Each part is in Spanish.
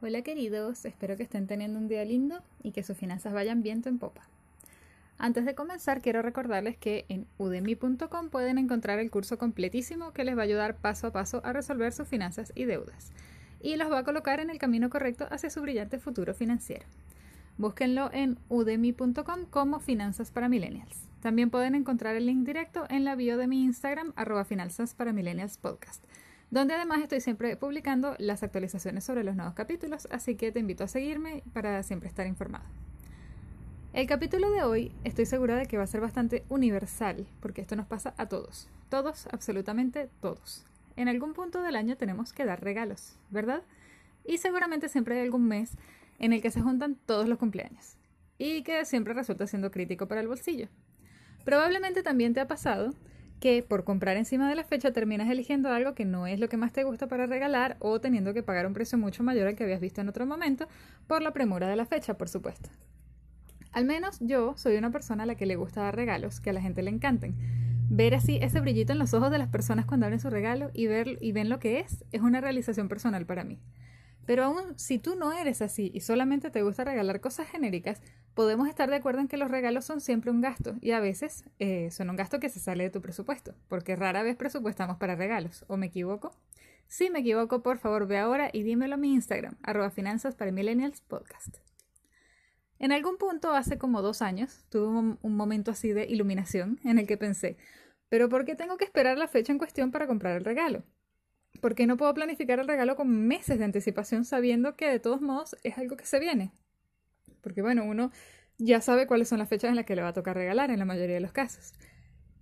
Hola queridos, espero que estén teniendo un día lindo y que sus finanzas vayan viento en popa. Antes de comenzar, quiero recordarles que en udemy.com pueden encontrar el curso completísimo que les va a ayudar paso a paso a resolver sus finanzas y deudas y los va a colocar en el camino correcto hacia su brillante futuro financiero. Búsquenlo en udemy.com como Finanzas para Millennials. También pueden encontrar el link directo en la bio de mi Instagram, arroba Finanzas para Millennials Podcast, donde además estoy siempre publicando las actualizaciones sobre los nuevos capítulos, así que te invito a seguirme para siempre estar informado. El capítulo de hoy estoy segura de que va a ser bastante universal, porque esto nos pasa a todos, todos, absolutamente todos. En algún punto del año tenemos que dar regalos, ¿verdad? Y seguramente siempre hay algún mes en el que se juntan todos los cumpleaños y que siempre resulta siendo crítico para el bolsillo. Probablemente también te ha pasado que por comprar encima de la fecha terminas eligiendo algo que no es lo que más te gusta para regalar o teniendo que pagar un precio mucho mayor al que habías visto en otro momento por la premura de la fecha, por supuesto. Al menos yo soy una persona a la que le gusta dar regalos que a la gente le encanten. Ver así ese brillito en los ojos de las personas cuando abren su regalo y, ver, y ven lo que es es una realización personal para mí. Pero aún si tú no eres así y solamente te gusta regalar cosas genéricas, podemos estar de acuerdo en que los regalos son siempre un gasto y a veces eh, son un gasto que se sale de tu presupuesto, porque rara vez presupuestamos para regalos. ¿O me equivoco? Si me equivoco, por favor ve ahora y dímelo a mi Instagram, arroba finanzas para millennials podcast. En algún punto, hace como dos años, tuve un momento así de iluminación en el que pensé, pero ¿por qué tengo que esperar la fecha en cuestión para comprar el regalo? ¿Por qué no puedo planificar el regalo con meses de anticipación sabiendo que de todos modos es algo que se viene? Porque bueno, uno ya sabe cuáles son las fechas en las que le va a tocar regalar en la mayoría de los casos.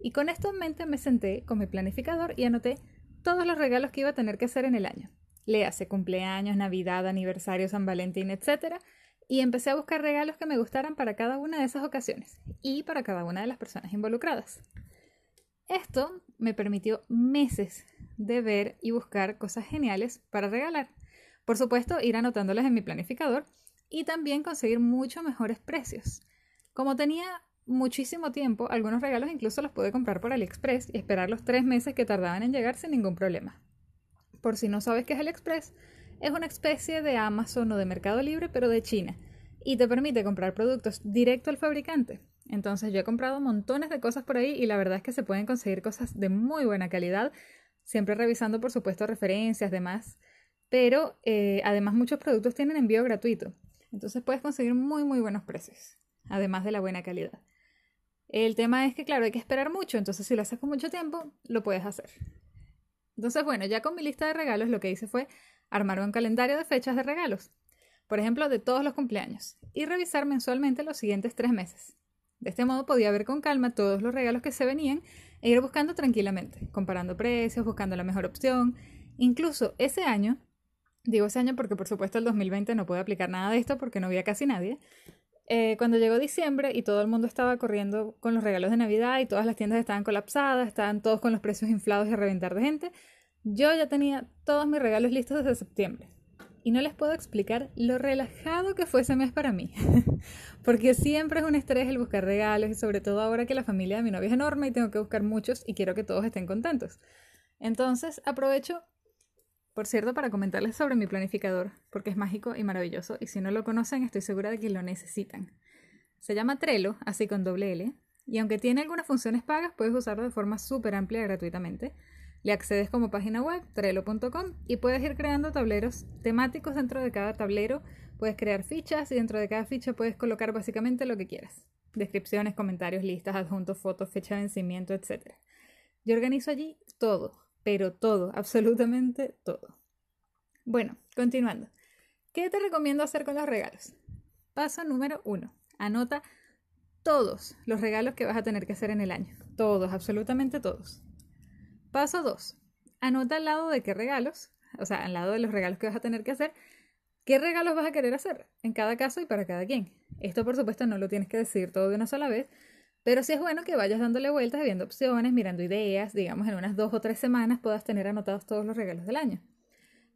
Y con esto en mente me senté con mi planificador y anoté todos los regalos que iba a tener que hacer en el año. Le hace cumpleaños, Navidad, aniversario, San Valentín, etc. Y empecé a buscar regalos que me gustaran para cada una de esas ocasiones y para cada una de las personas involucradas. Esto me permitió meses de ver y buscar cosas geniales para regalar. Por supuesto, ir anotándolas en mi planificador y también conseguir mucho mejores precios. Como tenía muchísimo tiempo, algunos regalos incluso los pude comprar por AliExpress y esperar los tres meses que tardaban en llegar sin ningún problema. Por si no sabes qué es AliExpress, es una especie de Amazon o de Mercado Libre, pero de China, y te permite comprar productos directo al fabricante. Entonces yo he comprado montones de cosas por ahí y la verdad es que se pueden conseguir cosas de muy buena calidad siempre revisando por supuesto referencias, demás, pero eh, además muchos productos tienen envío gratuito, entonces puedes conseguir muy muy buenos precios, además de la buena calidad. El tema es que claro, hay que esperar mucho, entonces si lo haces con mucho tiempo, lo puedes hacer. Entonces bueno, ya con mi lista de regalos lo que hice fue armar un calendario de fechas de regalos, por ejemplo, de todos los cumpleaños, y revisar mensualmente los siguientes tres meses. De este modo podía ver con calma todos los regalos que se venían e ir buscando tranquilamente, comparando precios, buscando la mejor opción. Incluso ese año, digo ese año porque por supuesto el 2020 no puede aplicar nada de esto porque no había casi nadie, eh, cuando llegó diciembre y todo el mundo estaba corriendo con los regalos de Navidad y todas las tiendas estaban colapsadas, estaban todos con los precios inflados y a reventar de gente, yo ya tenía todos mis regalos listos desde septiembre y no les puedo explicar lo relajado que fue ese mes para mí. Porque siempre es un estrés el buscar regalos y sobre todo ahora que la familia de mi novia es enorme y tengo que buscar muchos y quiero que todos estén contentos. Entonces aprovecho, por cierto, para comentarles sobre mi planificador, porque es mágico y maravilloso y si no lo conocen estoy segura de que lo necesitan. Se llama Trello, así con doble L, y aunque tiene algunas funciones pagas, puedes usarlo de forma súper amplia gratuitamente. Le accedes como página web, trello.com, y puedes ir creando tableros temáticos dentro de cada tablero. Puedes crear fichas y dentro de cada ficha puedes colocar básicamente lo que quieras. Descripciones, comentarios, listas, adjuntos, fotos, fecha de vencimiento, etc. Yo organizo allí todo, pero todo, absolutamente todo. Bueno, continuando. ¿Qué te recomiendo hacer con los regalos? Paso número uno. Anota todos los regalos que vas a tener que hacer en el año. Todos, absolutamente todos. Paso 2. Anota al lado de qué regalos, o sea, al lado de los regalos que vas a tener que hacer, qué regalos vas a querer hacer en cada caso y para cada quien. Esto, por supuesto, no lo tienes que decir todo de una sola vez, pero sí es bueno que vayas dándole vueltas, viendo opciones, mirando ideas, digamos, en unas dos o tres semanas puedas tener anotados todos los regalos del año.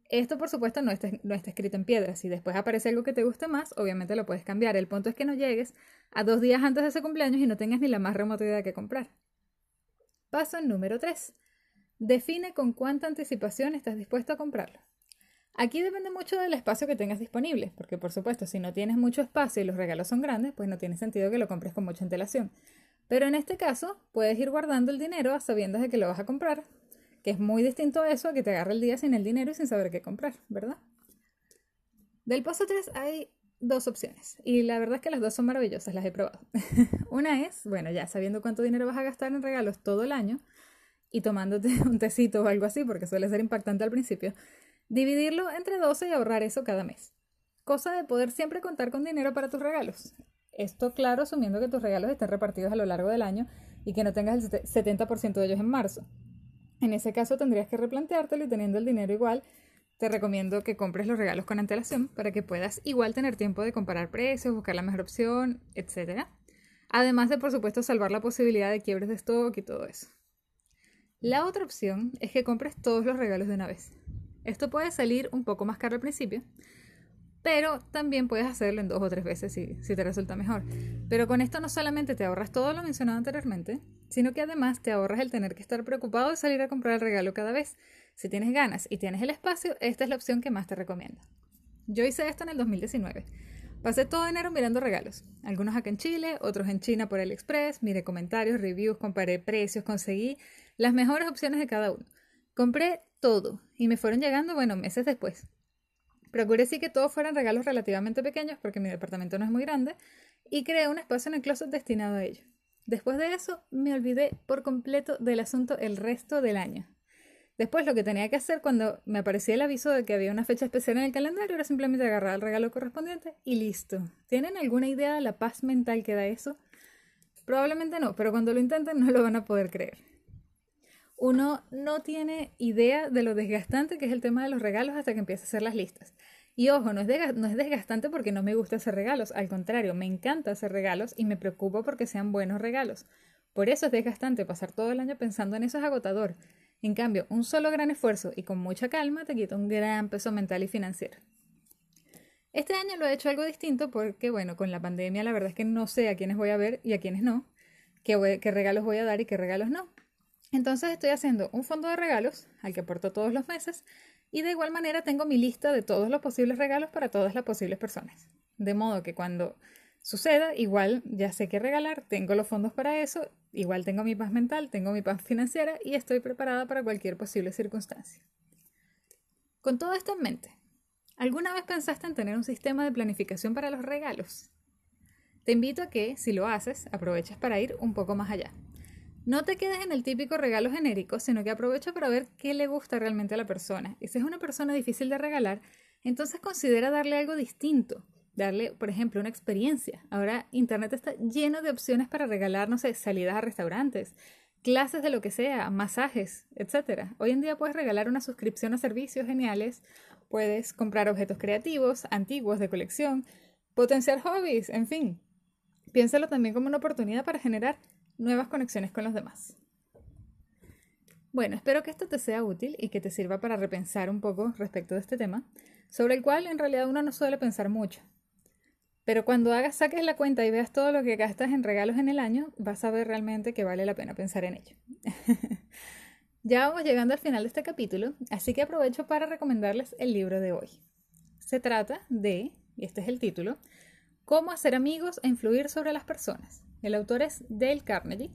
Esto, por supuesto, no está, escrito en piedra. Si después aparece algo que te guste más, obviamente lo puedes cambiar. El punto es que no llegues a dos días antes de ese cumpleaños y no tengas ni la más remota idea que comprar. Paso número 3. Define con cuánta anticipación estás dispuesto a comprarlo. Aquí depende mucho del espacio que tengas disponible, porque por supuesto, si no tienes mucho espacio y los regalos son grandes, pues no tiene sentido que lo compres con mucha antelación. Pero en este caso, puedes ir guardando el dinero a sabiendas de que lo vas a comprar, que es muy distinto a eso, a que te agarre el día sin el dinero y sin saber qué comprar, ¿verdad? Del paso 3 hay dos opciones, y la verdad es que las dos son maravillosas, las he probado. Una es, bueno, ya sabiendo cuánto dinero vas a gastar en regalos todo el año y tomándote un tecito o algo así, porque suele ser impactante al principio, Dividirlo entre 12 y ahorrar eso cada mes. Cosa de poder siempre contar con dinero para tus regalos. Esto claro asumiendo que tus regalos estén repartidos a lo largo del año y que no tengas el 70% de ellos en marzo. En ese caso tendrías que replanteártelo y teniendo el dinero igual, te recomiendo que compres los regalos con antelación para que puedas igual tener tiempo de comparar precios, buscar la mejor opción, etc. Además de, por supuesto, salvar la posibilidad de quiebres de stock y todo eso. La otra opción es que compres todos los regalos de una vez. Esto puede salir un poco más caro al principio, pero también puedes hacerlo en dos o tres veces si, te resulta mejor. Pero con esto no solamente te ahorras todo lo mencionado anteriormente, sino que además te ahorras el tener que estar preocupado de salir a comprar el regalo cada vez. Si tienes ganas y tienes el espacio, esta es la opción que más te recomiendo. Yo hice esto en el 2019. Pasé todo enero mirando regalos, algunos acá en Chile, otros en China por AliExpress, miré comentarios, reviews, comparé precios, conseguí las mejores opciones de cada uno. Compré todo y me fueron llegando, bueno, meses después. Procuré sí que todos fueran regalos relativamente pequeños porque mi departamento no es muy grande y creé un espacio en el closet destinado a ello. Después de eso me olvidé por completo del asunto el resto del año. Después lo que tenía que hacer cuando me aparecía el aviso de que había una fecha especial en el calendario era simplemente agarrar el regalo correspondiente y listo. ¿Tienen alguna idea de la paz mental que da eso? Probablemente no, pero cuando lo intenten no lo van a poder creer uno no tiene idea de lo desgastante que es el tema de los regalos hasta que empieza a hacer las listas. Y ojo, no es, no es desgastante porque no me gusta hacer regalos, al contrario, me encanta hacer regalos y me preocupo porque sean buenos regalos. Por eso es desgastante pasar todo el año pensando en eso es agotador. En cambio, un solo gran esfuerzo y con mucha calma te quita un gran peso mental y financiero. Este año lo he hecho algo distinto porque, bueno, con la pandemia la verdad es que no sé a quiénes voy a ver y a quiénes no, qué, qué regalos voy a dar y qué regalos no. Entonces estoy haciendo un fondo de regalos al que aporto todos los meses y de igual manera tengo mi lista de todos los posibles regalos para todas las posibles personas. De modo que cuando suceda, igual ya sé qué regalar, tengo los fondos para eso, igual tengo mi paz mental, tengo mi paz financiera y estoy preparada para cualquier posible circunstancia. Con todo esto en mente, ¿alguna vez pensaste en tener un sistema de planificación para los regalos? Te invito a que, si lo haces, aproveches para ir un poco más allá. No te quedes en el típico regalo genérico, sino que aprovecha para ver qué le gusta realmente a la persona. Y si es una persona difícil de regalar, entonces considera darle algo distinto. Darle, por ejemplo, una experiencia. Ahora Internet está lleno de opciones para regalar, no sé, salidas a restaurantes, clases de lo que sea, masajes, etc. Hoy en día puedes regalar una suscripción a servicios geniales, puedes comprar objetos creativos, antiguos, de colección, potenciar hobbies, en fin. Piénsalo también como una oportunidad para generar nuevas conexiones con los demás. Bueno, espero que esto te sea útil y que te sirva para repensar un poco respecto de este tema, sobre el cual en realidad uno no suele pensar mucho. Pero cuando hagas, saques la cuenta y veas todo lo que gastas en regalos en el año, vas a ver realmente que vale la pena pensar en ello. ya vamos llegando al final de este capítulo, así que aprovecho para recomendarles el libro de hoy. Se trata de, y este es el título, Cómo hacer amigos e influir sobre las personas, el autor es Dale Carnegie.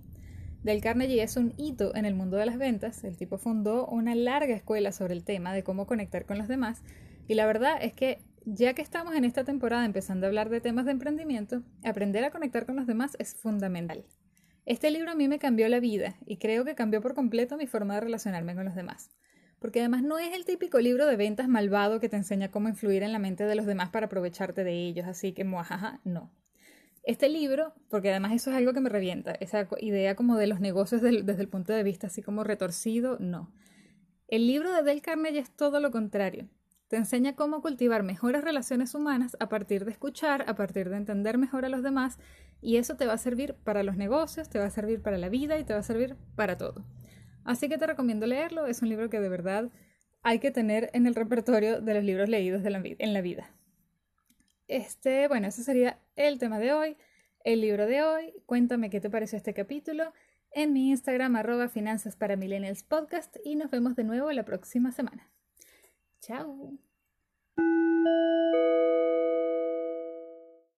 Dale Carnegie es un hito en el mundo de las ventas. El tipo fundó una larga escuela sobre el tema de cómo conectar con los demás. Y la verdad es que ya que estamos en esta temporada empezando a hablar de temas de emprendimiento, aprender a conectar con los demás es fundamental. Este libro a mí me cambió la vida y creo que cambió por completo mi forma de relacionarme con los demás. Porque además no es el típico libro de ventas malvado que te enseña cómo influir en la mente de los demás para aprovecharte de ellos, así que muajaja, no. Este libro, porque además eso es algo que me revienta, esa idea como de los negocios desde el punto de vista así como retorcido, no. El libro de Del Carnegie es todo lo contrario. Te enseña cómo cultivar mejores relaciones humanas a partir de escuchar, a partir de entender mejor a los demás, y eso te va a servir para los negocios, te va a servir para la vida y te va a servir para todo. Así que te recomiendo leerlo, es un libro que de verdad hay que tener en el repertorio de los libros leídos en la vida. Este, bueno, ese sería el tema de hoy, el libro de hoy. Cuéntame qué te pareció este capítulo. en mi Instagram arroba finanzas para millennials podcast y nos vemos de nuevo la próxima semana. Ciao!